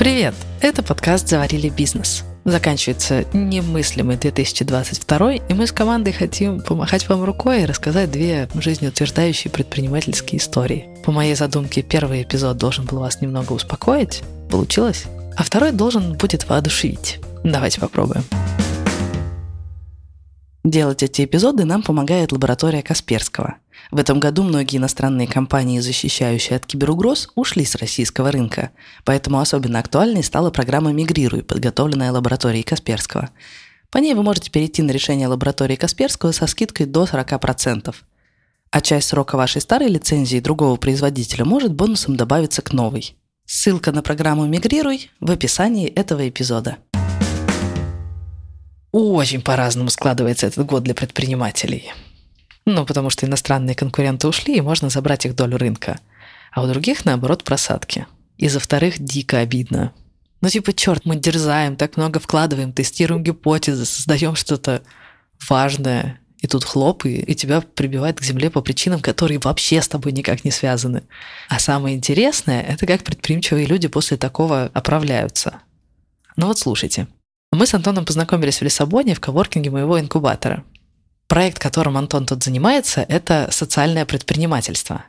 Привет! Это подкаст «Заварили бизнес». Заканчивается немыслимый 2022, и мы с командой хотим помахать вам рукой и рассказать две жизнеутверждающие предпринимательские истории. По моей задумке, первый эпизод должен был вас немного успокоить. Получилось? А второй должен будет воодушевить. Давайте попробуем. Делать эти эпизоды нам помогает лаборатория Касперского. В этом году многие иностранные компании, защищающие от киберугроз, ушли с российского рынка, поэтому особенно актуальной стала программа «Мигрируй», подготовленная лабораторией Касперского. По ней вы можете перейти на решение лаборатории Касперского со скидкой до 40%. А часть срока вашей старой лицензии другого производителя может бонусом добавиться к новой. Ссылка на программу «Мигрируй» в описании этого эпизода. Очень по-разному складывается этот год для предпринимателей. Ну, потому что иностранные конкуренты ушли, и можно забрать их долю рынка. А у других, наоборот, просадки. И за вторых дико обидно. Ну, типа, черт, мы дерзаем, так много вкладываем, тестируем гипотезы, создаем что-то важное, и тут хлоп, и, и тебя прибивает к земле по причинам, которые вообще с тобой никак не связаны. А самое интересное, это как предприимчивые люди после такого оправляются. Ну вот слушайте. Мы с Антоном познакомились в Лиссабоне в коворкинге моего инкубатора. Проект, которым Антон тут занимается, это социальное предпринимательство.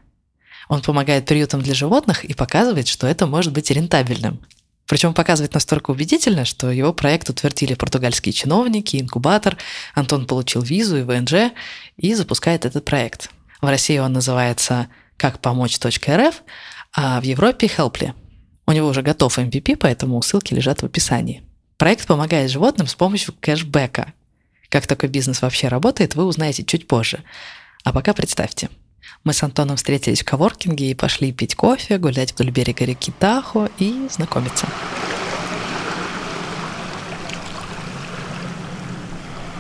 Он помогает приютам для животных и показывает, что это может быть рентабельным. Причем показывает настолько убедительно, что его проект утвердили португальские чиновники, инкубатор, Антон получил визу и ВНЖ и запускает этот проект. В России он называется «Как помочь.рф», а в Европе «Helply». У него уже готов MVP, поэтому ссылки лежат в описании. Проект помогает животным с помощью кэшбэка. Как такой бизнес вообще работает, вы узнаете чуть позже. А пока представьте. Мы с Антоном встретились в коворкинге и пошли пить кофе, гулять вдоль берега реки Тахо и знакомиться.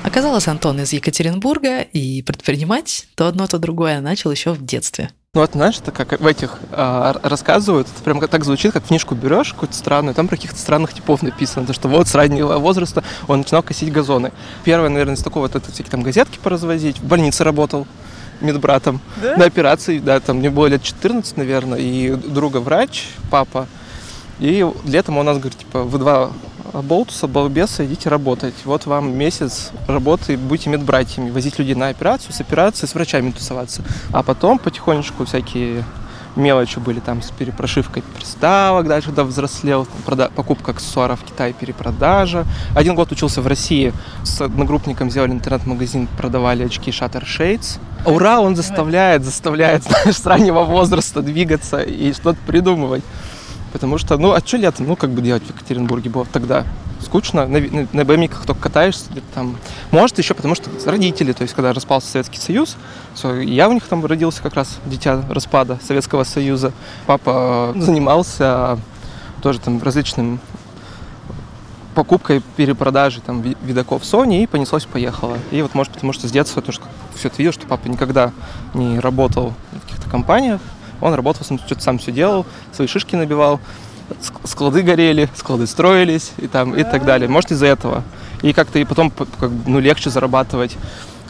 Оказалось, Антон из Екатеринбурга, и предпринимать то одно, то другое начал еще в детстве – ну вот знаешь, это как в этих э, рассказывают, это прям так звучит, как книжку берешь какую-то странную, там про каких-то странных типов написано, то что вот с раннего возраста он начинал косить газоны. Первое, наверное, из такого вот это всякие там газетки поразвозить, в больнице работал медбратом да? на операции, да, там мне было лет 14, наверное, и друга врач, папа, и летом он нас говорит, типа, вы два болтуса, балбеса, идите работать. Вот вам месяц работы, будете медбратьями, возить людей на операцию, с операцией, с врачами тусоваться. А потом потихонечку всякие мелочи были там с перепрошивкой приставок, дальше когда взрослел, прода- покупка аксессуаров в Китае, перепродажа. Один год учился в России, с одногруппником сделали интернет-магазин, продавали очки Shutter Shades. Ура, он заставляет, заставляет, знаешь, с раннего возраста двигаться и что-то придумывать. Потому что, ну, а что летом, ну, как бы делать в Екатеринбурге было тогда? Скучно, на, на, на БМИках только катаешься, там. Может, еще потому что родители, то есть, когда распался Советский Союз, все, я у них там родился как раз, дитя распада Советского Союза. Папа занимался тоже там различным покупкой, перепродажей там видоков Sony и понеслось, поехало. И вот, может, потому что с детства тоже все это видел, что папа никогда не работал в каких-то компаниях, он работал, что-то сам все делал, свои шишки набивал, склады горели, склады строились и, там, и так далее. Может, из-за этого. И как-то и потом как, ну, легче зарабатывать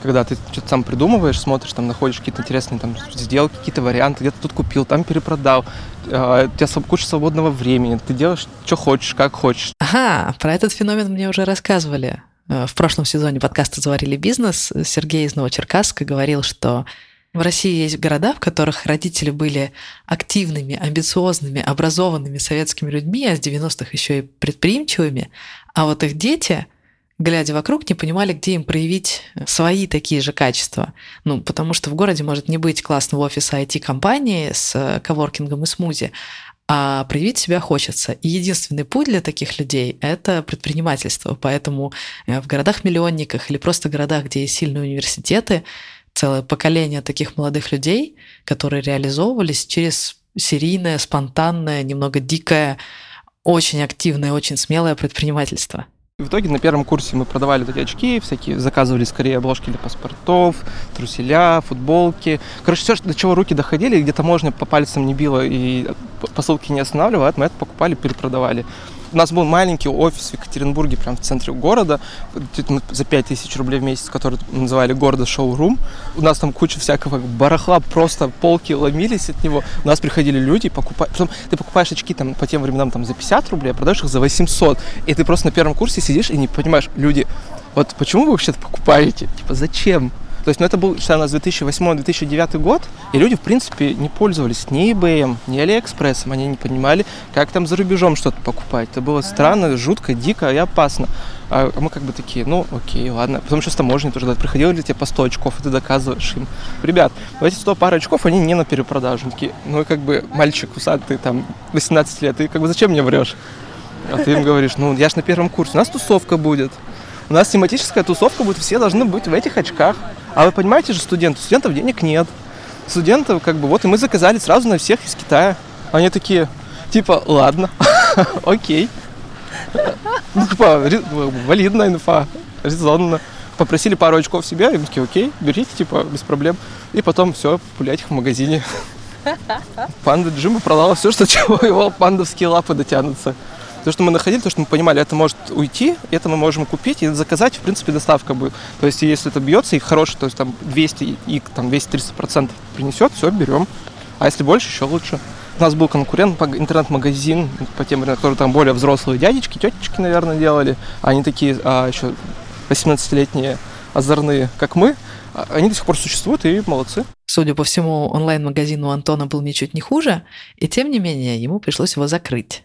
когда ты что-то сам придумываешь, смотришь, там находишь какие-то интересные там сделки, какие-то варианты, где-то тут купил, там перепродал, э, у тебя куча свободного времени, ты делаешь, что хочешь, как хочешь. Ага, про этот феномен мне уже рассказывали. Э, в прошлом сезоне подкаста «Заварили бизнес» Сергей из Новочеркасска говорил, что в России есть города, в которых родители были активными, амбициозными, образованными советскими людьми, а с 90-х еще и предприимчивыми, а вот их дети, глядя вокруг, не понимали, где им проявить свои такие же качества. Ну, потому что в городе может не быть классного офиса IT-компании с коворкингом и смузи, а проявить себя хочется. И единственный путь для таких людей — это предпринимательство. Поэтому в городах-миллионниках или просто городах, где есть сильные университеты, целое поколение таких молодых людей, которые реализовывались через серийное, спонтанное, немного дикое, очень активное, очень смелое предпринимательство. в итоге на первом курсе мы продавали эти очки, всякие, заказывали скорее обложки для паспортов, труселя, футболки. Короче, все, до чего руки доходили, где-то можно по пальцам не било и посылки не останавливало, мы это покупали, перепродавали. У нас был маленький офис в Екатеринбурге, прям в центре города, за 5000 рублей в месяц, который называли города шоурум. У нас там куча всякого барахла, просто полки ломились от него. У нас приходили люди, покупать. Потом ты покупаешь очки там по тем временам там за 50 рублей, а продаешь их за 800. И ты просто на первом курсе сидишь и не понимаешь, люди, вот почему вы вообще это покупаете? Типа, зачем? То есть, ну, это был, считаю, у нас 2008-2009 год, и люди, в принципе, не пользовались ни eBay, ни Алиэкспрессом, они не понимали, как там за рубежом что-то покупать. Это было странно, жутко, дико и опасно. А мы как бы такие, ну, окей, ладно. Потом еще с таможней тоже приходили ли тебе по 100 очков, и ты доказываешь им. Ребят, эти 100 пар очков, они не на перепродажу. Они такие, ну, как бы, мальчик усатый, там, 18 лет, ты как бы зачем мне врешь? А ты им говоришь, ну, я ж на первом курсе, у нас тусовка будет. У нас тематическая тусовка будет, все должны быть в этих очках. А вы понимаете же, студенты, студентов денег нет. Студентов, как бы, вот, и мы заказали сразу на всех из Китая. Они такие, типа, ладно, окей. Ну, типа, валидная инфа, резонно. Попросили пару очков себе, и такие, окей, берите, типа, без проблем. И потом все, пулять их в магазине. Панда Джима продала все, что чего его пандовские лапы дотянутся. То, что мы находили, то, что мы понимали, это может уйти, это мы можем купить и заказать, в принципе, доставка будет. То есть, если это бьется и хороший, то есть там 200 и там 230 процентов принесет, все, берем. А если больше, еще лучше. У нас был конкурент, интернет-магазин по тем, которые там более взрослые дядечки, тетечки, наверное, делали. Они такие а, еще 18-летние озорные, как мы. А, они до сих пор существуют и молодцы. Судя по всему, онлайн-магазин у Антона был ничуть не хуже, и тем не менее ему пришлось его закрыть.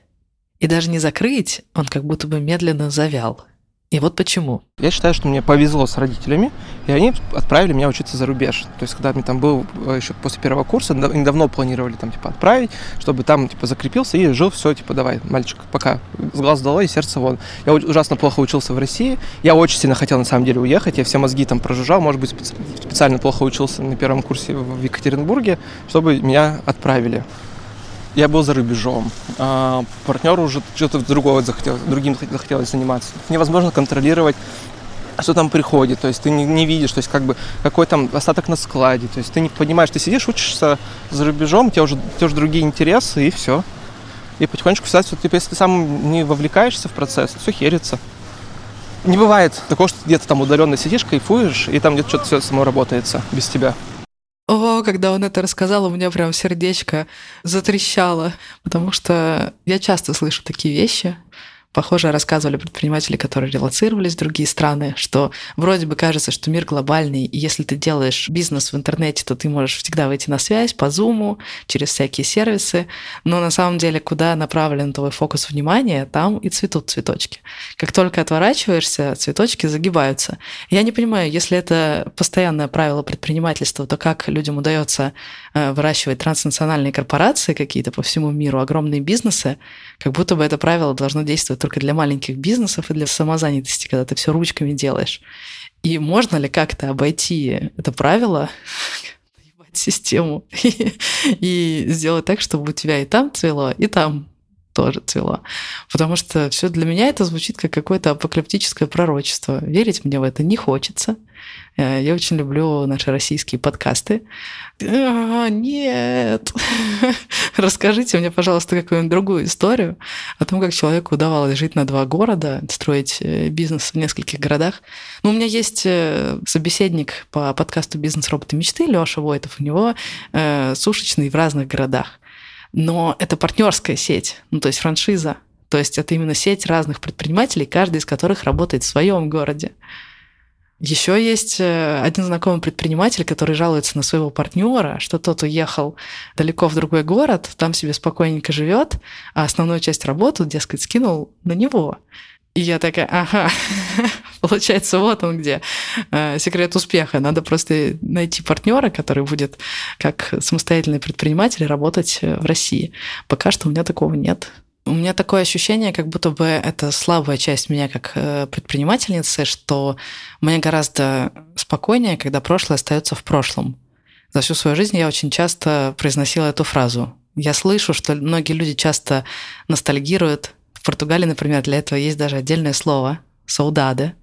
И даже не закрыть, он как будто бы медленно завял. И вот почему. Я считаю, что мне повезло с родителями, и они отправили меня учиться за рубеж. То есть, когда мне там был э, еще после первого курса, они давно планировали там, типа, отправить, чтобы там, типа, закрепился и жил, все, типа, давай, мальчик, пока с глаз долой и сердце вон. Я ужасно плохо учился в России, я очень сильно хотел, на самом деле, уехать, я все мозги там прожужжал, может быть, специально плохо учился на первом курсе в Екатеринбурге, чтобы меня отправили я был за рубежом. А партнер уже что-то другое захотел, другим захотелось заниматься. Невозможно контролировать что там приходит, то есть ты не, не видишь, то есть как бы какой там остаток на складе, то есть ты не понимаешь, ты сидишь, учишься за рубежом, у тебя уже, у тебя уже другие интересы, и все. И потихонечку писать, что типа, если ты сам не вовлекаешься в процесс, все херится. Не бывает такого, что где-то там удаленно сидишь, кайфуешь, и там где-то что-то все само работается без тебя. О, когда он это рассказал, у меня прям сердечко затрещало, потому что я часто слышу такие вещи, Похоже, рассказывали предприниматели, которые релацировались в другие страны, что вроде бы кажется, что мир глобальный, и если ты делаешь бизнес в интернете, то ты можешь всегда выйти на связь по Zoom, через всякие сервисы, но на самом деле, куда направлен твой фокус внимания, там и цветут цветочки. Как только отворачиваешься, цветочки загибаются. Я не понимаю, если это постоянное правило предпринимательства, то как людям удается э, выращивать транснациональные корпорации какие-то по всему миру, огромные бизнесы, как будто бы это правило должно действовать только для маленьких бизнесов и для самозанятости, когда ты все ручками делаешь. И можно ли как-то обойти это правило, систему и, сделать так, чтобы у тебя и там цвело, и там тоже цвело. Потому что все для меня это звучит как какое-то апокалиптическое пророчество. Верить мне в это не хочется. Э, я очень люблю наши российские подкасты. А, нет! Расскажите мне, пожалуйста, какую-нибудь другую историю о том, как человеку удавалось жить на два города, строить э, бизнес в нескольких городах. Ну, у меня есть э, собеседник по подкасту «Бизнес. Роботы мечты» Лёша Войтов. У него э, сушечный в разных городах. Но это партнерская сеть, ну, то есть франшиза. То есть это именно сеть разных предпринимателей, каждый из которых работает в своем городе. Еще есть э, один знакомый предприниматель, который жалуется на своего партнера, что тот уехал далеко в другой город, там себе спокойненько живет, а основную часть работы, дескать, скинул на него. И я такая, ага, получается, вот он где э, секрет успеха. Надо просто найти партнера, который будет как самостоятельный предприниматель работать э, в России. Пока что у меня такого нет. У меня такое ощущение, как будто бы это слабая часть меня как э, предпринимательницы, что мне гораздо спокойнее, когда прошлое остается в прошлом. За всю свою жизнь я очень часто произносила эту фразу. Я слышу, что многие люди часто ностальгируют. В Португалии, например, для этого есть даже отдельное слово «саудаде».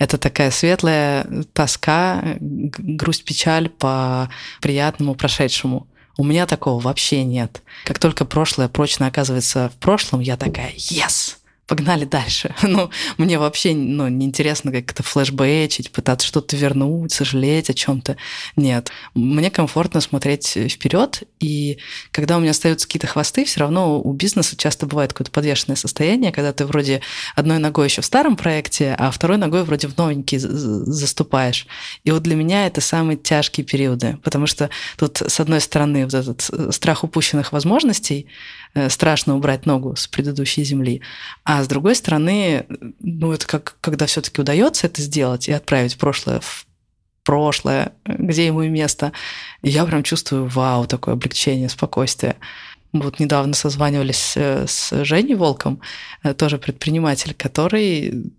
Это такая светлая тоска, грусть, печаль по приятному прошедшему. У меня такого вообще нет. Как только прошлое прочно оказывается в прошлом, я такая «Yes!» Погнали дальше. Ну, мне вообще ну, неинтересно как-то флешбэчить, пытаться что-то вернуть, сожалеть о чем-то. Нет. Мне комфортно смотреть вперед, и когда у меня остаются какие-то хвосты, все равно у бизнеса часто бывает какое-то подвешенное состояние, когда ты вроде одной ногой еще в старом проекте, а второй ногой вроде в новенький заступаешь. И вот для меня это самые тяжкие периоды, потому что тут, с одной стороны, вот этот э, страх упущенных возможностей, Э, страшно убрать ногу с предыдущей земли. А с другой стороны, ну, это как когда все-таки удается это сделать и отправить прошлое в прошлое, где ему и место. Я прям чувствую, вау, такое облегчение, спокойствие. Вот недавно созванивались э, с Женей Волком, э, тоже предприниматель, который,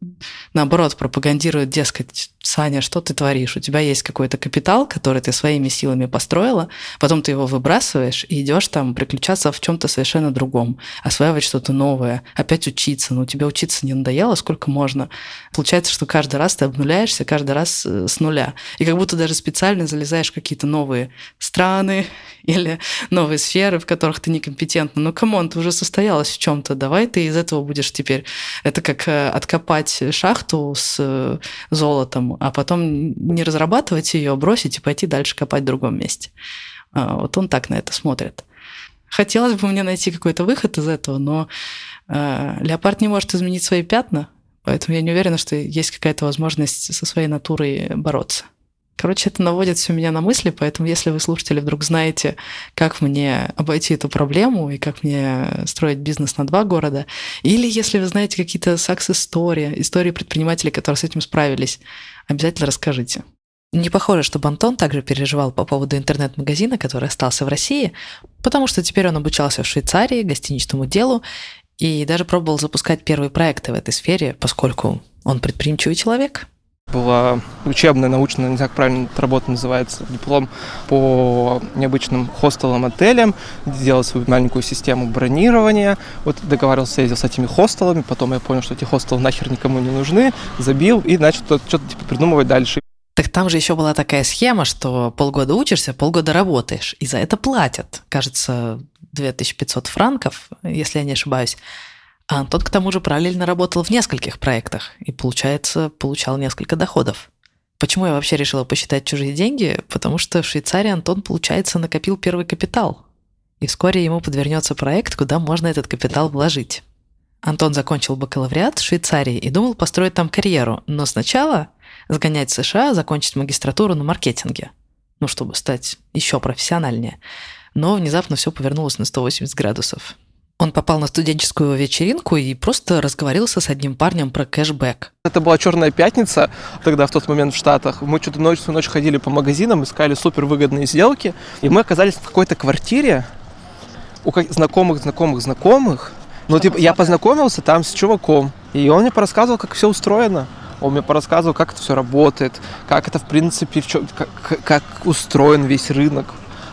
наоборот, пропагандирует, дескать, Саня, что ты творишь? У тебя есть какой-то капитал, который ты своими силами построила, потом ты его выбрасываешь и идешь там приключаться в чем-то совершенно другом, осваивать что-то новое, опять учиться. Но ну, тебе учиться не надоело, сколько можно. Получается, что каждый раз ты обнуляешься, каждый раз э, с нуля. И как будто даже специально залезаешь в какие-то новые страны или новые сферы, в которых ты некомпетентна. Ну, come on, ты уже состоялась в чем-то, давай ты из этого будешь теперь. Это как э, откопать шахту с э, золотом, а потом не разрабатывать ее, бросить и пойти дальше копать в другом месте. А, вот он так на это смотрит. Хотелось бы мне найти какой-то выход из этого, но э, леопард не может изменить свои пятна, поэтому я не уверена, что есть какая-то возможность со своей натурой бороться. Короче, это наводит все меня на мысли, поэтому если вы, слушатели, вдруг знаете, как мне обойти эту проблему и как мне строить бизнес на два города, или если вы знаете какие-то success-истории, истории предпринимателей, которые с этим справились, обязательно расскажите. Не похоже, чтобы Антон также переживал по поводу интернет-магазина, который остался в России, потому что теперь он обучался в Швейцарии гостиничному делу и даже пробовал запускать первые проекты в этой сфере, поскольку он предприимчивый человек – была учебная, научная, не знаю, как правильно эта работа называется, диплом по необычным хостелам, отелям, сделал свою маленькую систему бронирования, вот договаривался, ездил с этими хостелами, потом я понял, что эти хостелы нахер никому не нужны, забил и начал что-то типа придумывать дальше. Так там же еще была такая схема, что полгода учишься, полгода работаешь, и за это платят. Кажется, 2500 франков, если я не ошибаюсь. А Антон, к тому же, параллельно работал в нескольких проектах и, получается, получал несколько доходов. Почему я вообще решила посчитать чужие деньги? Потому что в Швейцарии Антон, получается, накопил первый капитал. И вскоре ему подвернется проект, куда можно этот капитал вложить. Антон закончил бакалавриат в Швейцарии и думал построить там карьеру, но сначала сгонять в США, закончить магистратуру на маркетинге, ну, чтобы стать еще профессиональнее. Но внезапно все повернулось на 180 градусов. Он попал на студенческую вечеринку и просто разговорился с одним парнем про кэшбэк. Это была черная пятница, тогда в тот момент в Штатах. Мы что-то ночь, всю ночь ходили по магазинам, искали супер выгодные сделки. И мы оказались в какой-то квартире у знакомых, знакомых, знакомых. Ну, типа, я познакомился там с чуваком, и он мне порассказывал, как все устроено. Он мне порассказывал, как это все работает, как это, в принципе, в чем, как, как устроен весь рынок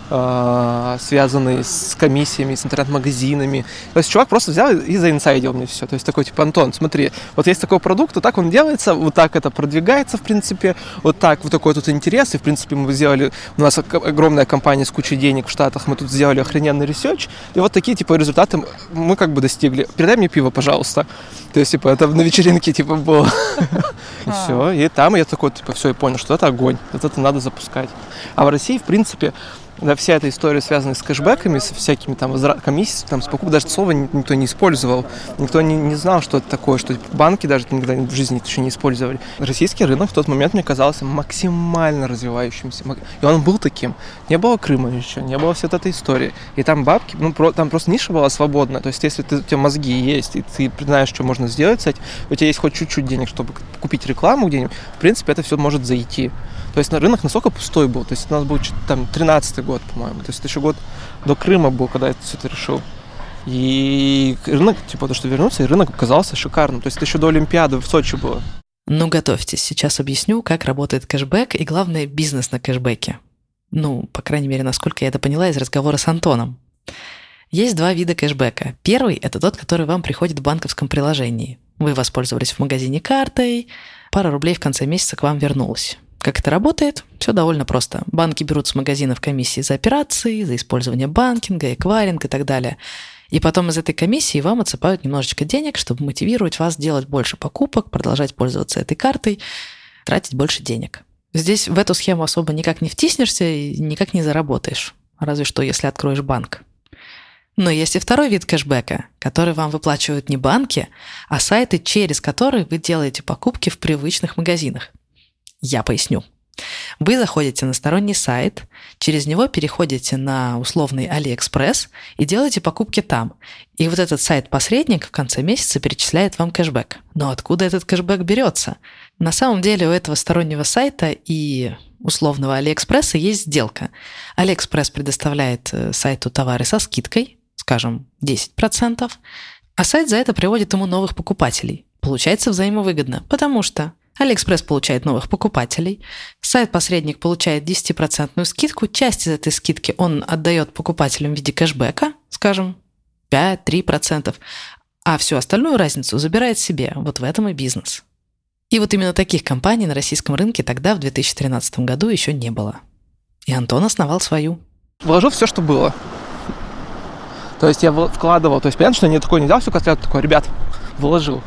связанные с комиссиями, с интернет-магазинами. То есть чувак просто взял и заинсайдил мне все. То есть такой, типа, Антон, смотри, вот есть такой продукт, вот так он делается, вот так это продвигается, в принципе, вот так, вот такой тут интерес, и, в принципе, мы сделали, у нас огромная компания с кучей денег в Штатах, мы тут сделали охрененный research, и вот такие, типа, результаты мы как бы достигли. Передай мне пиво, пожалуйста. То есть, типа, это на вечеринке, типа, было. И все. И там я такой, типа, все, и понял, что это огонь. Вот это надо запускать. А в России, в принципе, да, вся эта история, связанная с кэшбэками, со всякими там комиссиями, там, с покупкой, даже слова никто не использовал. Никто не, не знал, что это такое, что банки даже никогда в жизни еще не использовали. Российский рынок в тот момент мне казался максимально развивающимся. И он был таким. Не было Крыма еще, не было всей этой истории. И там бабки, ну, про, там просто ниша была свободная. То есть, если ты, у тебя мозги есть, и ты знаешь, что можно сделать с у тебя есть хоть чуть-чуть денег, чтобы купить рекламу где-нибудь, в принципе, это все может зайти. То есть на рынок настолько пустой был. То есть у нас был там 13 год, по-моему. То есть это еще год до Крыма был, когда я все это решил. И рынок, типа, то, что вернулся, и рынок оказался шикарным. То есть это еще до Олимпиады в Сочи было. Ну, готовьтесь. Сейчас объясню, как работает кэшбэк и, главное, бизнес на кэшбэке. Ну, по крайней мере, насколько я это поняла из разговора с Антоном. Есть два вида кэшбэка. Первый – это тот, который вам приходит в банковском приложении. Вы воспользовались в магазине картой, пара рублей в конце месяца к вам вернулась. Как это работает? Все довольно просто. Банки берут с магазинов комиссии за операции, за использование банкинга, эквайринг и так далее. И потом из этой комиссии вам отсыпают немножечко денег, чтобы мотивировать вас делать больше покупок, продолжать пользоваться этой картой, тратить больше денег. Здесь в эту схему особо никак не втиснешься и никак не заработаешь. Разве что, если откроешь банк. Но есть и второй вид кэшбэка, который вам выплачивают не банки, а сайты, через которые вы делаете покупки в привычных магазинах. Я поясню. Вы заходите на сторонний сайт, через него переходите на условный Алиэкспресс и делаете покупки там. И вот этот сайт-посредник в конце месяца перечисляет вам кэшбэк. Но откуда этот кэшбэк берется? На самом деле у этого стороннего сайта и условного Алиэкспресса есть сделка. Алиэкспресс предоставляет э, сайту товары со скидкой, скажем, 10%, а сайт за это приводит ему новых покупателей. Получается взаимовыгодно, потому что Алиэкспресс получает новых покупателей, сайт-посредник получает 10% скидку, часть из этой скидки он отдает покупателям в виде кэшбэка, скажем, 5-3%, а всю остальную разницу забирает себе. Вот в этом и бизнес. И вот именно таких компаний на российском рынке тогда, в 2013 году, еще не было. И Антон основал свою. Вложил все, что было. То есть я вкладывал, то есть понятно, что я не такой не взял все костлят, такой, ребят, вложил.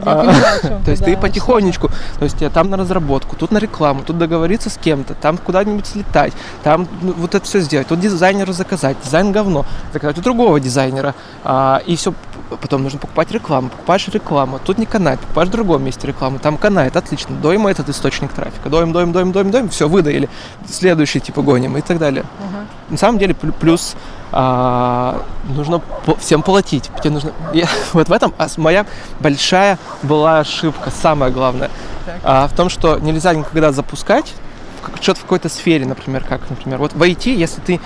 А, то есть ты потихонечку, то есть я там на разработку, тут на рекламу, тут договориться с кем-то, там куда-нибудь слетать, там ну, вот это все сделать, тут дизайнеру заказать, дизайн говно, заказать у другого дизайнера, а, и все, потом нужно покупать рекламу, покупаешь рекламу, тут не канает, покупаешь в другом месте рекламу, там канает, отлично, доим этот источник трафика, доим, доим, доим, доим, доим, все, выдаили, следующий типа гоним и так далее. На самом деле плюс а, нужно всем платить. Тебе нужно... Я, вот в этом моя большая была ошибка, самое главное. А, в том, что нельзя никогда запускать что-то в какой-то сфере, например, как, например, вот в IT, если ты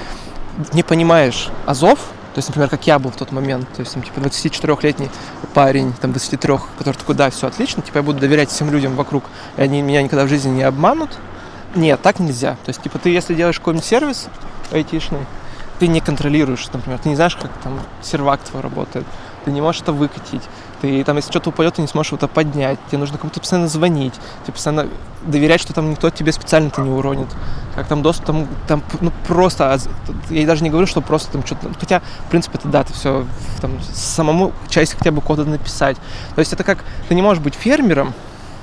не понимаешь азов, то есть, например, как я был в тот момент, то есть, там, типа, 24-летний парень, там, 23, который такой, да, все отлично, типа, я буду доверять всем людям вокруг, и они меня никогда в жизни не обманут. Нет, так нельзя. То есть, типа, ты, если делаешь какой-нибудь сервис айтишный, ты не контролируешь, например, ты не знаешь, как там сервак твой работает, ты не можешь это выкатить, ты там, если что-то упадет, ты не сможешь это поднять, тебе нужно кому-то постоянно звонить, тебе постоянно доверять, что там никто тебе специально это не уронит, как там доступ, там, там ну просто, а я даже не говорю, что просто там что-то, хотя, в принципе, это да, ты все, там, самому часть хотя бы кода написать, то есть это как, ты не можешь быть фермером,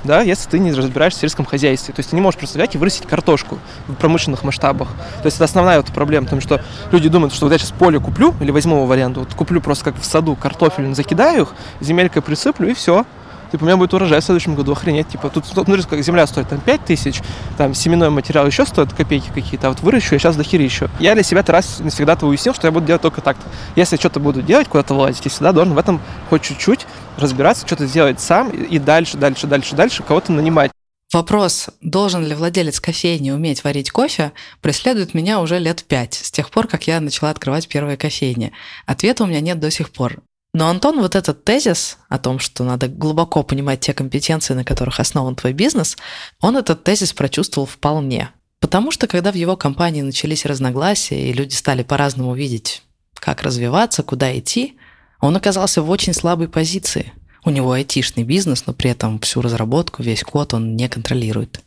да, если ты не разбираешься в сельском хозяйстве. То есть ты не можешь просто взять и вырастить картошку в промышленных масштабах. То есть это основная вот проблема, потому что люди думают, что вот я сейчас поле куплю, или возьму его вариант, вот куплю просто как в саду картофель, закидаю их, земелькой присыплю и все. Типа, у меня будет урожай в следующем году, охренеть. Типа, тут, смотри, как земля стоит там 5 тысяч, там семенной материал еще стоит копейки какие-то, а вот выращу я сейчас до херищу. Я для себя раз навсегда-то уяснил, что я буду делать только так. Если что-то буду делать, куда-то вылазить, я всегда должен в этом хоть чуть-чуть разбираться, что-то сделать сам и дальше, дальше, дальше, дальше кого-то нанимать. Вопрос, должен ли владелец кофейни уметь варить кофе, преследует меня уже лет пять, с тех пор, как я начала открывать первые кофейни. Ответа у меня нет до сих пор. Но Антон вот этот тезис о том, что надо глубоко понимать те компетенции, на которых основан твой бизнес, он этот тезис прочувствовал вполне. Потому что когда в его компании начались разногласия и люди стали по-разному видеть, как развиваться, куда идти, он оказался в очень слабой позиции. У него айтишный бизнес, но при этом всю разработку, весь код он не контролирует.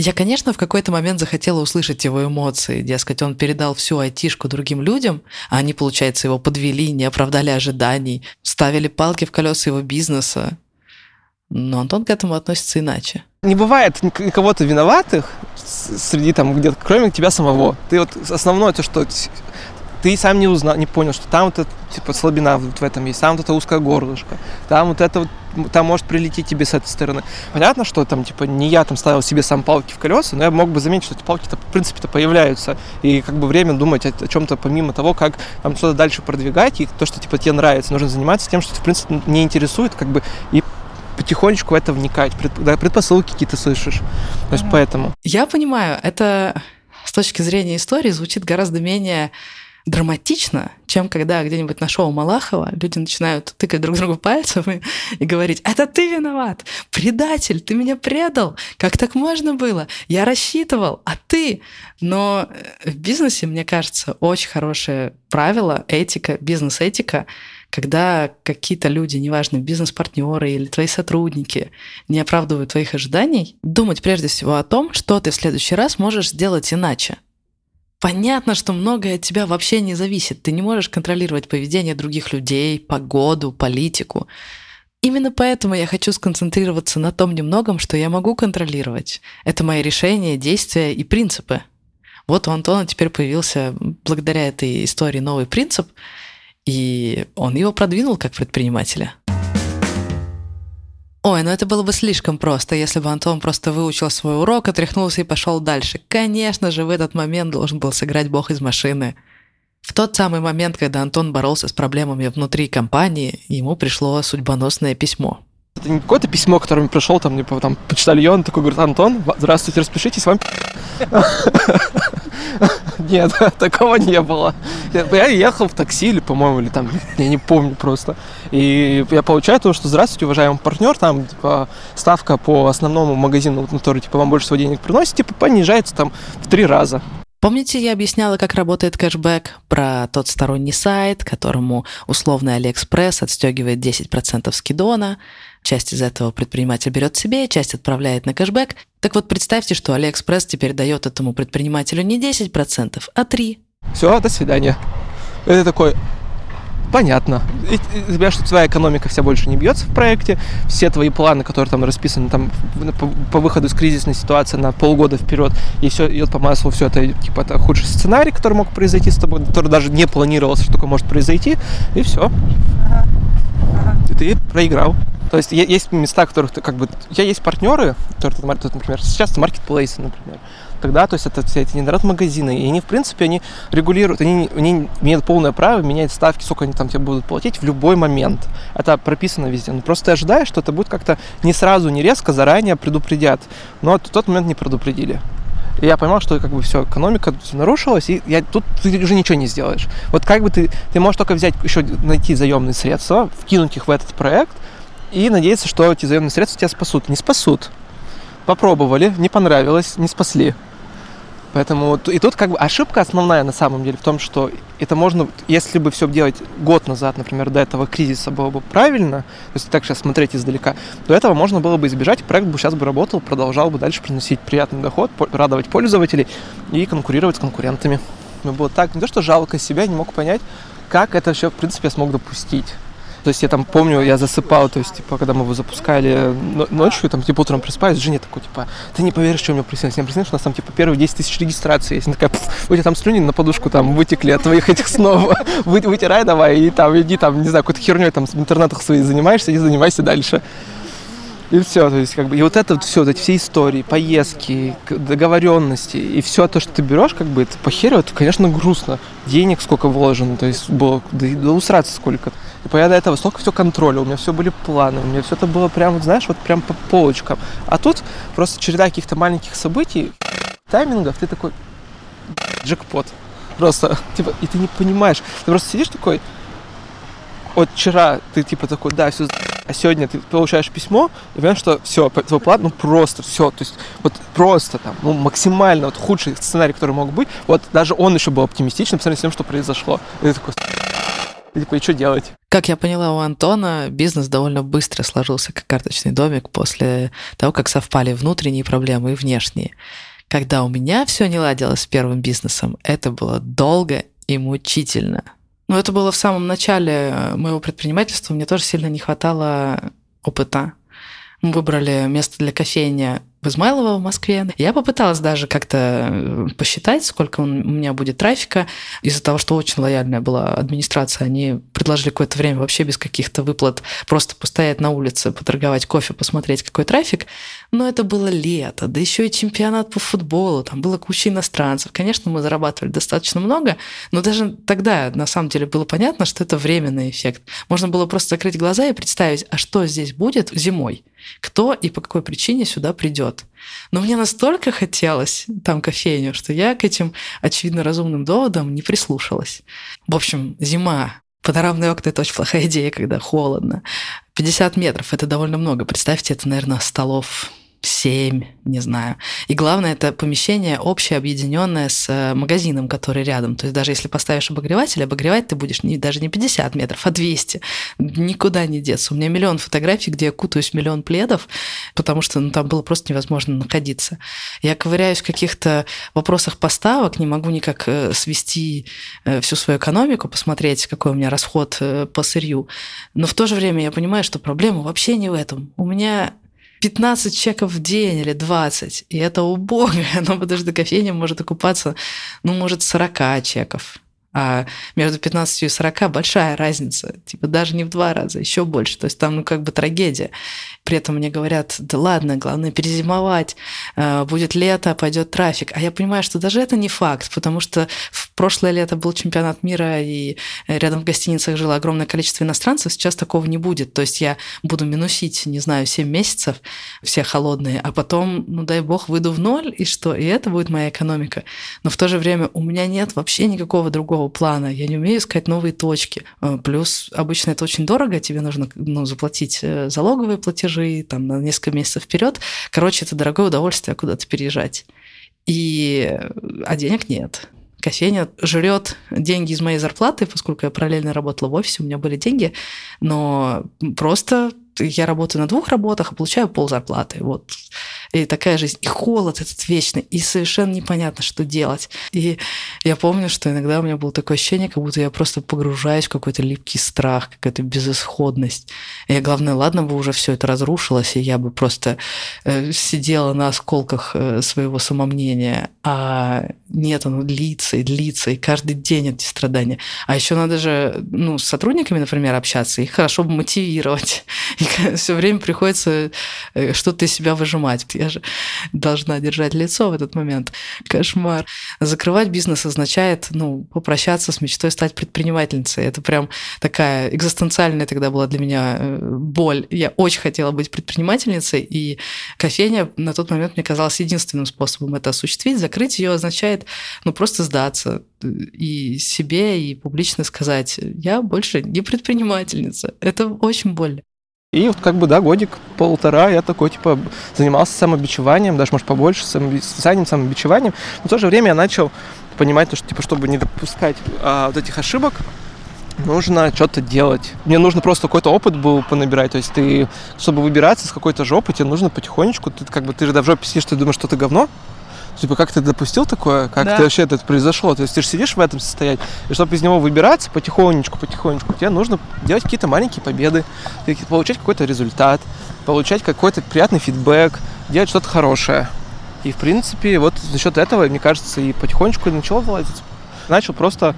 Я, конечно, в какой-то момент захотела услышать его эмоции. Дескать, он передал всю айтишку другим людям, а они, получается, его подвели, не оправдали ожиданий, ставили палки в колеса его бизнеса. Но Антон к этому относится иначе. Не бывает кого-то виноватых среди там где-то, кроме тебя самого. Ты вот основное то, что ты сам не узнал, не понял, что там вот это, типа слабина вот в этом есть, там вот это узкое горлышко, там вот это вот, там может прилететь тебе с этой стороны. Понятно, что там, типа, не я там ставил себе сам палки в колеса, но я мог бы заметить, что эти палки-то, в принципе-то, появляются. И как бы время думать о, о чем-то помимо того, как там что-то дальше продвигать, и то, что, типа, тебе нравится, нужно заниматься тем, что, в принципе, не интересует, как бы, и потихонечку в это вникать, предпосылки какие-то слышишь. То есть, mm-hmm. поэтому... Я понимаю, это с точки зрения истории звучит гораздо менее драматично, чем когда где-нибудь на шоу Малахова люди начинают тыкать друг другу пальцем и, и говорить, это ты виноват, предатель, ты меня предал, как так можно было, я рассчитывал, а ты. Но э, в бизнесе, мне кажется, очень хорошее правило, этика, бизнес-этика, когда какие-то люди, неважно, бизнес-партнеры или твои сотрудники, не оправдывают твоих ожиданий, думать прежде всего о том, что ты в следующий раз можешь сделать иначе. Понятно, что многое от тебя вообще не зависит. Ты не можешь контролировать поведение других людей, погоду, политику. Именно поэтому я хочу сконцентрироваться на том немногом, что я могу контролировать. Это мои решения, действия и принципы. Вот у Антона теперь появился благодаря этой истории новый принцип, и он его продвинул как предпринимателя. Ой, ну это было бы слишком просто, если бы Антон просто выучил свой урок, отряхнулся и пошел дальше. Конечно же, в этот момент должен был сыграть бог из машины. В тот самый момент, когда Антон боролся с проблемами внутри компании, ему пришло судьбоносное письмо. Это не какое-то письмо, которое мне пришел, там, типа, там, почтальон такой говорит, Антон, здравствуйте, распишитесь, вам Нет, такого не было. Я ехал в такси или, по-моему, или там, я не помню просто. И я получаю то, что здравствуйте, уважаемый партнер, там, типа, ставка по основному магазину, который, типа, вам больше всего денег приносит, типа, понижается там в три раза. Помните, я объясняла, как работает кэшбэк, про тот сторонний сайт, которому условный Алиэкспресс отстегивает 10% скидона, часть из этого предприниматель берет себе, часть отправляет на кэшбэк. Так вот, представьте, что Алиэкспресс теперь дает этому предпринимателю не 10%, а 3%. Все, до свидания. Это такой, понятно. И, и, тебя, что твоя экономика вся больше не бьется в проекте, все твои планы, которые там расписаны там по, по выходу из кризисной ситуации на полгода вперед, и все идет по маслу, все это типа это худший сценарий, который мог произойти с тобой, который даже не планировался, что такое может произойти, и все. И ты проиграл. То есть есть места, в которых ты как бы... У тебя есть партнеры, которые, например, сейчас маркетплейсы, например. Тогда, то есть это все эти интернет-магазины, и они, в принципе, они регулируют, они, они имеют полное право менять ставки, сколько они там тебе будут платить в любой момент. Это прописано везде. Но просто ты ожидаешь, что это будет как-то не сразу, не резко, заранее предупредят. Но в тот момент не предупредили. И я понимал, что как бы все, экономика нарушилась, и я, тут ты уже ничего не сделаешь. Вот как бы ты, ты можешь только взять, еще найти заемные средства, вкинуть их в этот проект, и надеяться, что эти заемные средства тебя спасут. Не спасут. Попробовали, не понравилось, не спасли. Поэтому и тут как бы ошибка основная на самом деле в том, что это можно, если бы все делать год назад, например, до этого кризиса было бы правильно, то есть так сейчас смотреть издалека, то этого можно было бы избежать, проект бы сейчас бы работал, продолжал бы дальше приносить приятный доход, радовать пользователей и конкурировать с конкурентами. Мне было так, не то что жалко себя, не мог понять, как это все, в принципе, я смог допустить. То есть я там помню, я засыпал, то есть, типа, когда мы его запускали ночью, там, типа, утром просыпаюсь, жене такой, типа, ты не поверишь, что у меня приснилось. Я приснилось, что у нас там, типа, первые 10 тысяч регистраций есть. Она такая, у тебя там слюни на подушку там вытекли от твоих этих снов. Вы, вытирай давай и там, иди там, не знаю, какой-то херней там в интернетах своей занимаешься, и занимайся дальше. И все, то есть как бы, и вот это вот все, вот эти все истории, поездки, договоренности, и все то, что ты берешь, как бы, это похерило, это, конечно, грустно. Денег сколько вложено, то есть было, да, да усраться сколько. Типа я до этого столько все контроля, у меня все были планы, у меня все это было прям, знаешь, вот прям по полочкам. А тут просто череда каких-то маленьких событий, таймингов, ты такой, джекпот. Просто, типа, и ты не понимаешь. Ты просто сидишь такой, вот вчера ты типа такой, да, все, а сегодня ты получаешь письмо и понимаешь, что все, твой план, ну просто все, то есть вот просто там, ну максимально вот худший сценарий, который мог быть, вот даже он еще был оптимистичным по сравнению с тем, что произошло. И ты такой, типа, и что делать? Как я поняла, у Антона бизнес довольно быстро сложился как карточный домик после того, как совпали внутренние проблемы и внешние. Когда у меня все не ладилось с первым бизнесом, это было долго и мучительно. Но это было в самом начале моего предпринимательства. Мне тоже сильно не хватало опыта. Мы выбрали место для кофейни в Измайлово в Москве. Я попыталась даже как-то э, посчитать, сколько у меня будет трафика. Из-за того, что очень лояльная была администрация, они предложили какое-то время вообще без каких-то выплат просто постоять на улице, поторговать кофе, посмотреть, какой трафик. Но это было лето, да еще и чемпионат по футболу, там было куча иностранцев. Конечно, мы зарабатывали достаточно много, но даже тогда на самом деле было понятно, что это временный эффект. Можно было просто закрыть глаза и представить, а что здесь будет зимой? Кто и по какой причине сюда придет? Но мне настолько хотелось там кофейню, что я к этим, очевидно, разумным доводам не прислушалась. В общем, зима, Панорамные окна – это очень плохая идея, когда холодно. 50 метров – это довольно много. Представьте, это, наверное, столов семь, не знаю. И главное, это помещение общее, объединенное с э, магазином, который рядом. То есть даже если поставишь обогреватель, обогревать ты будешь не, даже не 50 метров, а 200. Никуда не деться. У меня миллион фотографий, где я кутаюсь в миллион пледов, потому что ну, там было просто невозможно находиться. Я ковыряюсь в каких-то вопросах поставок, не могу никак э, свести э, всю свою экономику, посмотреть, какой у меня расход по сырью. Но в то же время я понимаю, что проблема вообще не в этом. У меня 15 чеков в день или 20. И это убого, но потому что кофейня может окупаться, ну, может, 40 чеков. А между 15 и 40 большая разница. Типа даже не в два раза, еще больше. То есть там ну, как бы трагедия. При этом мне говорят, да ладно, главное перезимовать, э, будет лето, пойдет трафик. А я понимаю, что даже это не факт, потому что в прошлое лето был чемпионат мира, и рядом в гостиницах жило огромное количество иностранцев, сейчас такого не будет. То есть я буду минусить, не знаю, 7 месяцев, все холодные, а потом, ну дай бог, выйду в ноль, и что? И это будет моя экономика. Но в то же время у меня нет вообще никакого другого плана. Я не умею искать новые точки. Э, плюс обычно это очень дорого, тебе нужно ну, заплатить э, залоговые платежи там, на несколько месяцев вперед. Короче, это дорогое удовольствие куда-то переезжать. И... А денег нет. Кофейня жрет деньги из моей зарплаты, поскольку я параллельно работала в офисе, у меня были деньги, но просто я работаю на двух работах, а получаю пол зарплаты. Вот. И такая жизнь. И холод этот вечный. И совершенно непонятно, что делать. И я помню, что иногда у меня было такое ощущение, как будто я просто погружаюсь в какой-то липкий страх, какая-то безысходность. И главное, ладно бы уже все это разрушилось, и я бы просто э, сидела на осколках э, своего самомнения. А нет, оно длится и длится, и каждый день эти страдания. А еще надо же ну, с сотрудниками, например, общаться, их хорошо бы мотивировать. И все время приходится э, что-то из себя выжимать я же должна держать лицо в этот момент. Кошмар. Закрывать бизнес означает, ну, попрощаться с мечтой стать предпринимательницей. Это прям такая экзистенциальная тогда была для меня э, боль. Я очень хотела быть предпринимательницей, и кофейня на тот момент мне казалась единственным способом это осуществить. Закрыть ее означает, ну, просто сдаться и себе, и публично сказать, я больше не предпринимательница. Это очень больно. И вот как бы, да, годик, полтора я такой, типа, занимался самобичеванием, даже, может, побольше, социальным самобичеванием. Но в то же время я начал понимать, что, типа, чтобы не допускать а, вот этих ошибок, нужно что-то делать. Мне нужно просто какой-то опыт был понабирать. То есть ты, чтобы выбираться с какой-то жопы, тебе нужно потихонечку, ты как бы, ты же даже в жопе сидишь, ты думаешь, что ты говно, Типа, как ты допустил такое? Как да. ты вообще это произошло? То есть ты же сидишь в этом состоянии, и чтобы из него выбираться потихонечку, потихонечку, тебе нужно делать какие-то маленькие победы, получать какой-то результат, получать какой-то приятный фидбэк, делать что-то хорошее. И, в принципе, вот за счет этого, мне кажется, и потихонечку начал вылазить. Начал просто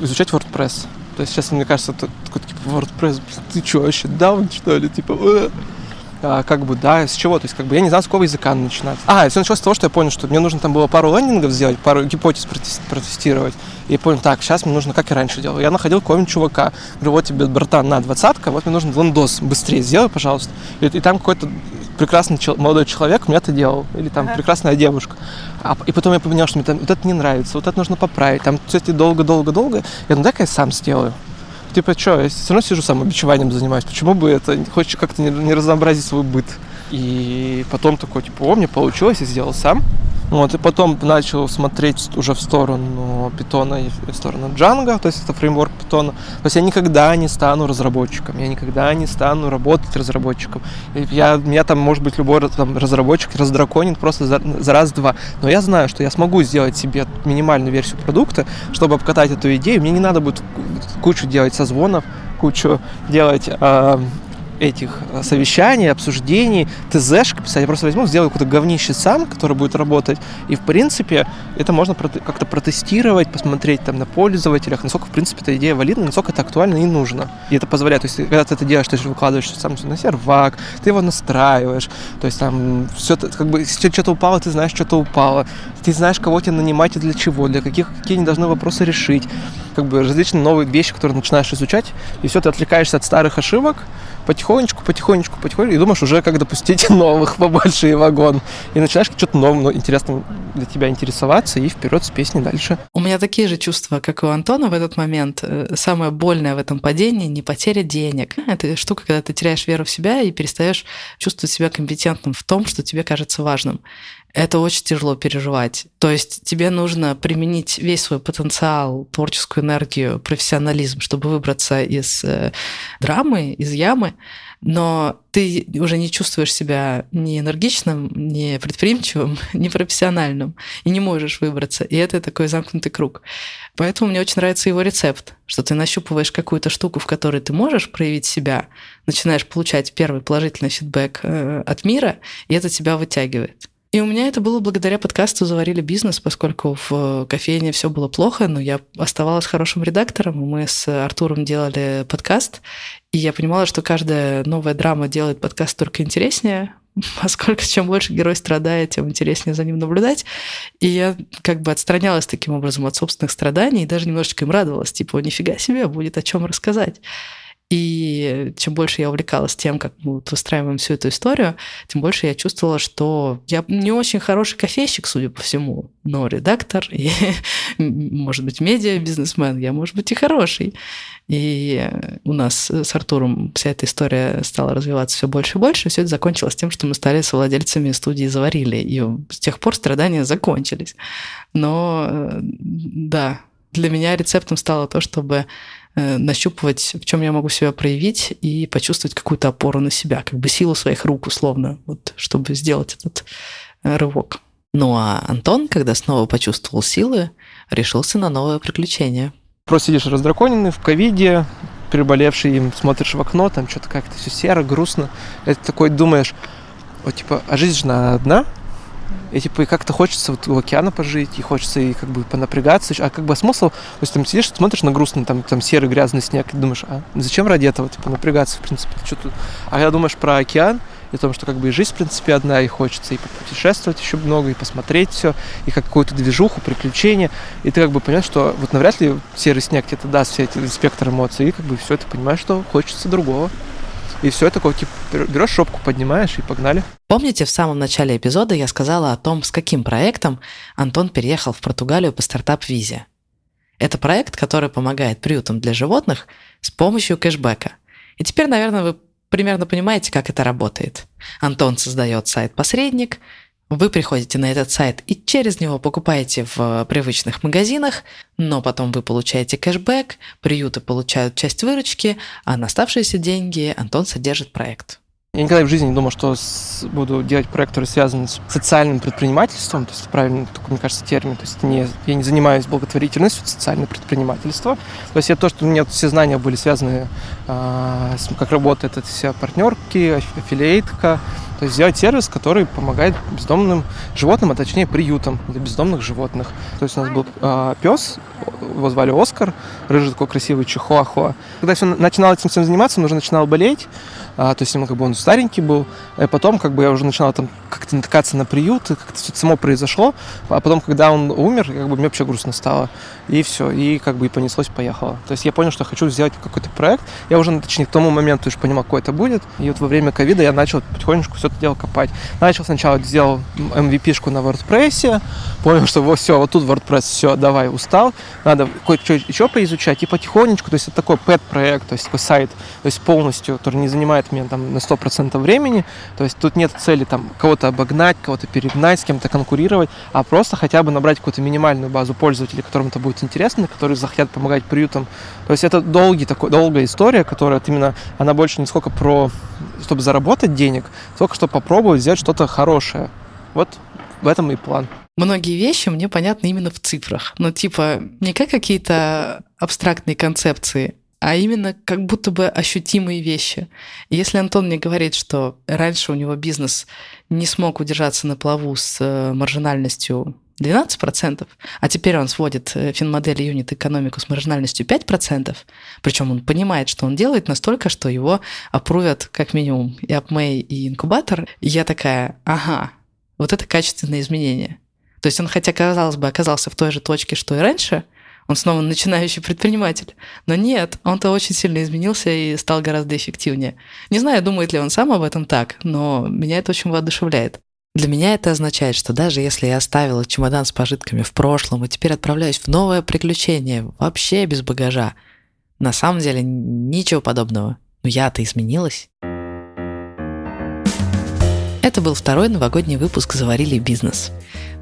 изучать WordPress. То есть сейчас, мне кажется, такой, типа, WordPress, ты что, вообще даун, что ли? Типа, как бы, да, с чего, то есть, как бы, я не знал, с какого языка начинать. А, все началось с того, что я понял, что мне нужно там было пару лендингов сделать, пару гипотез протестировать, и я понял, так, сейчас мне нужно, как и раньше делал, я находил какого-нибудь чувака, говорю, вот тебе, братан, на, двадцатка, вот мне нужен лендос, быстрее сделай, пожалуйста, и, и там какой-то прекрасный чел- молодой человек мне это делал, или там ага. прекрасная девушка. А, и потом я понял, что мне там, вот это не нравится, вот это нужно поправить, там, кстати, долго-долго-долго, я ну дай-ка я сам сделаю типа, что, я все равно сижу самобичеванием занимаюсь, почему бы это, хочешь как-то не, не разнообразить свой быт. И потом такой, типа, о, мне получилось, я сделал сам. Вот, и потом начал смотреть уже в сторону питона и в сторону Django, то есть это фреймворк питона. То есть я никогда не стану разработчиком, я никогда не стану работать разработчиком. Я, меня там, может быть, любой там, разработчик раздраконит просто за, за раз-два. Но я знаю, что я смогу сделать себе минимальную версию продукта, чтобы обкатать эту идею. Мне не надо будет кучу делать созвонов, кучу делать э, этих э, совещаний, обсуждений, ТЗшек писать. Я просто возьму, сделаю какое-то говнище сам, который будет работать. И, в принципе, это можно как-то протестировать, посмотреть там на пользователях, насколько, в принципе, эта идея валидна, насколько это актуально и нужно. И это позволяет, то есть, когда ты это делаешь, ты же выкладываешь сам на сервак, ты его настраиваешь, то есть там все, как бы, если что-то упало, ты знаешь, что-то упало, ты знаешь, кого тебе нанимать и для чего, для каких, какие они должны вопросы решить, как бы различные новые вещи, которые начинаешь изучать, и все, ты отвлекаешься от старых ошибок, потихонечку, потихонечку, потихонечку, и думаешь уже, как допустить новых побольше и вагон. И начинаешь что-то новым, интересным для тебя интересоваться, и вперед с песней дальше. У меня такие же чувства, как у Антона в этот момент. Э, самое больное в этом падении не потеря денег. Это штука, когда ты теряешь веру в себя и перестаешь чувствовать себя компетентным в том, что тебе кажется важным это очень тяжело переживать. То есть тебе нужно применить весь свой потенциал, творческую энергию, профессионализм, чтобы выбраться из э, драмы, из ямы, но ты уже не чувствуешь себя ни энергичным, ни предприимчивым, ни профессиональным, и не можешь выбраться. И это такой замкнутый круг. Поэтому мне очень нравится его рецепт, что ты нащупываешь какую-то штуку, в которой ты можешь проявить себя, начинаешь получать первый положительный фидбэк э, от мира, и это тебя вытягивает. И у меня это было благодаря подкасту «Заварили бизнес», поскольку в э, кофейне все было плохо, но я оставалась хорошим редактором, мы с Артуром делали подкаст, и я понимала, что каждая новая драма делает подкаст только интереснее, поскольку чем больше герой страдает, тем интереснее за ним наблюдать. И я как бы отстранялась таким образом от собственных страданий и даже немножечко им радовалась. Типа, нифига себе, будет о чем рассказать. И чем больше я увлекалась тем, как мы вот выстраиваем всю эту историю, тем больше я чувствовала, что я не очень хороший кофейщик, судя по всему, но редактор и, может быть, медиа-бизнесмен, я, может быть, и хороший. И у нас с Артуром вся эта история стала развиваться все больше и больше. Все это закончилось тем, что мы стали совладельцами студии «Заварили». И с тех пор страдания закончились. Но э, да, для меня рецептом стало то, чтобы Э, нащупывать, в чем я могу себя проявить и почувствовать какую-то опору на себя, как бы силу своих рук условно, вот, чтобы сделать этот э, рывок. Ну а Антон, когда снова почувствовал силы, решился на новое приключение. Просто сидишь раздраконенный в ковиде, переболевший им, смотришь в окно, там что-то как-то все серо, грустно. Это такой думаешь, вот типа, а жизнь же одна, и типа и как-то хочется вот у океана пожить, и хочется и как бы понапрягаться. А как бы смысл, то есть там сидишь, смотришь на грустный там, там серый грязный снег, и думаешь, а зачем ради этого типа напрягаться, в принципе, что тут? А когда думаешь про океан, и о том, что как бы и жизнь, в принципе, одна, и хочется и путешествовать еще много, и посмотреть все, и какую-то движуху, приключения, и ты как бы понимаешь, что вот навряд ли серый снег тебе даст все эти спектр эмоций, и как бы все, ты понимаешь, что хочется другого. И все такое, типа, берешь шопку, поднимаешь и погнали. Помните, в самом начале эпизода я сказала о том, с каким проектом Антон переехал в Португалию по стартап-визе. Это проект, который помогает приютам для животных с помощью кэшбэка. И теперь, наверное, вы примерно понимаете, как это работает. Антон создает сайт-посредник, вы приходите на этот сайт и через него покупаете в э, привычных магазинах, но потом вы получаете кэшбэк, приюты получают часть выручки, а на оставшиеся деньги Антон содержит проект. Я никогда в жизни не думал, что буду делать проект, который связан с социальным предпринимательством, то есть правильно, такой, мне кажется, термин. То есть не, я не занимаюсь благотворительностью, это социальное предпринимательство. То есть это то, что у меня все знания были связаны, э, с, как работает эта вся партнерки, аффилиейтка, то есть сделать сервис, который помогает бездомным животным, а точнее приютам для бездомных животных. То есть у нас был э, пес, его звали Оскар, рыжий такой красивый чихуахуа. Когда все начинал этим всем заниматься, он уже начинал болеть, а, то есть ему как бы он старенький был. И потом как бы я уже начинал там как-то натыкаться на приют, как-то все само произошло. А потом, когда он умер, как бы мне вообще грустно стало. И все, и как бы и понеслось, поехало. То есть я понял, что хочу сделать какой-то проект. Я уже, точнее, к тому моменту уже понимал, какой это будет. И вот во время ковида я начал потихонечку все это дело копать. Начал сначала, сделал MVP-шку на WordPress, понял, что вот все, вот тут WordPress, все, давай, устал. Надо кое-что еще поизучать. И потихонечку, то есть это такой pet-проект, то есть такой сайт, то есть полностью, который не занимает меня там на 100% времени. То есть тут нет цели там кого-то обогнать, кого-то перегнать, с кем-то конкурировать, а просто хотя бы набрать какую-то минимальную базу пользователей, которым это будет интересно, которые захотят помогать приютам. То есть это долгий такой, долгая история, которая именно, она больше не сколько про, чтобы заработать денег, сколько чтобы попробовать сделать что-то хорошее. Вот в этом и план. Многие вещи мне понятны именно в цифрах. Ну, типа, не как какие-то абстрактные концепции, а именно как будто бы ощутимые вещи. Если Антон мне говорит, что раньше у него бизнес не смог удержаться на плаву с э, маржинальностью 12%, а теперь он сводит э, финмодель юнит экономику с маржинальностью 5%, причем он понимает, что он делает настолько, что его опрувят как минимум и AppMay, и инкубатор. И я такая, ага, вот это качественное изменение. То есть он, хотя, казалось бы, оказался в той же точке, что и раньше, Он снова начинающий предприниматель. Но нет, он-то очень сильно изменился и стал гораздо эффективнее. Не знаю, думает ли он сам об этом так, но меня это очень воодушевляет. Для меня это означает, что даже если я оставила чемодан с пожитками в прошлом и теперь отправляюсь в новое приключение, вообще без багажа, на самом деле ничего подобного. Но я-то изменилась. Это был второй новогодний выпуск «Заварили бизнес».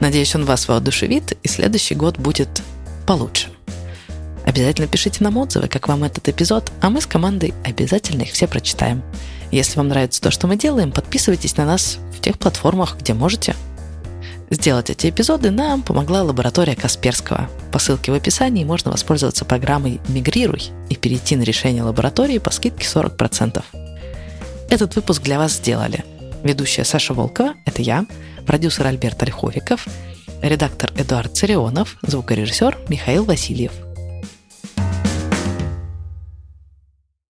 Надеюсь, он вас воодушевит, и следующий год будет получше. Обязательно пишите нам отзывы, как вам этот эпизод, а мы с командой обязательно их все прочитаем. Если вам нравится то, что мы делаем, подписывайтесь на нас в тех платформах, где можете. Сделать эти эпизоды нам помогла лаборатория Касперского. По ссылке в описании можно воспользоваться программой «Мигрируй» и перейти на решение лаборатории по скидке 40%. Этот выпуск для вас сделали ведущая Саша Волкова, это я, продюсер Альберт Ольховиков, редактор Эдуард Царионов, звукорежиссер Михаил Васильев –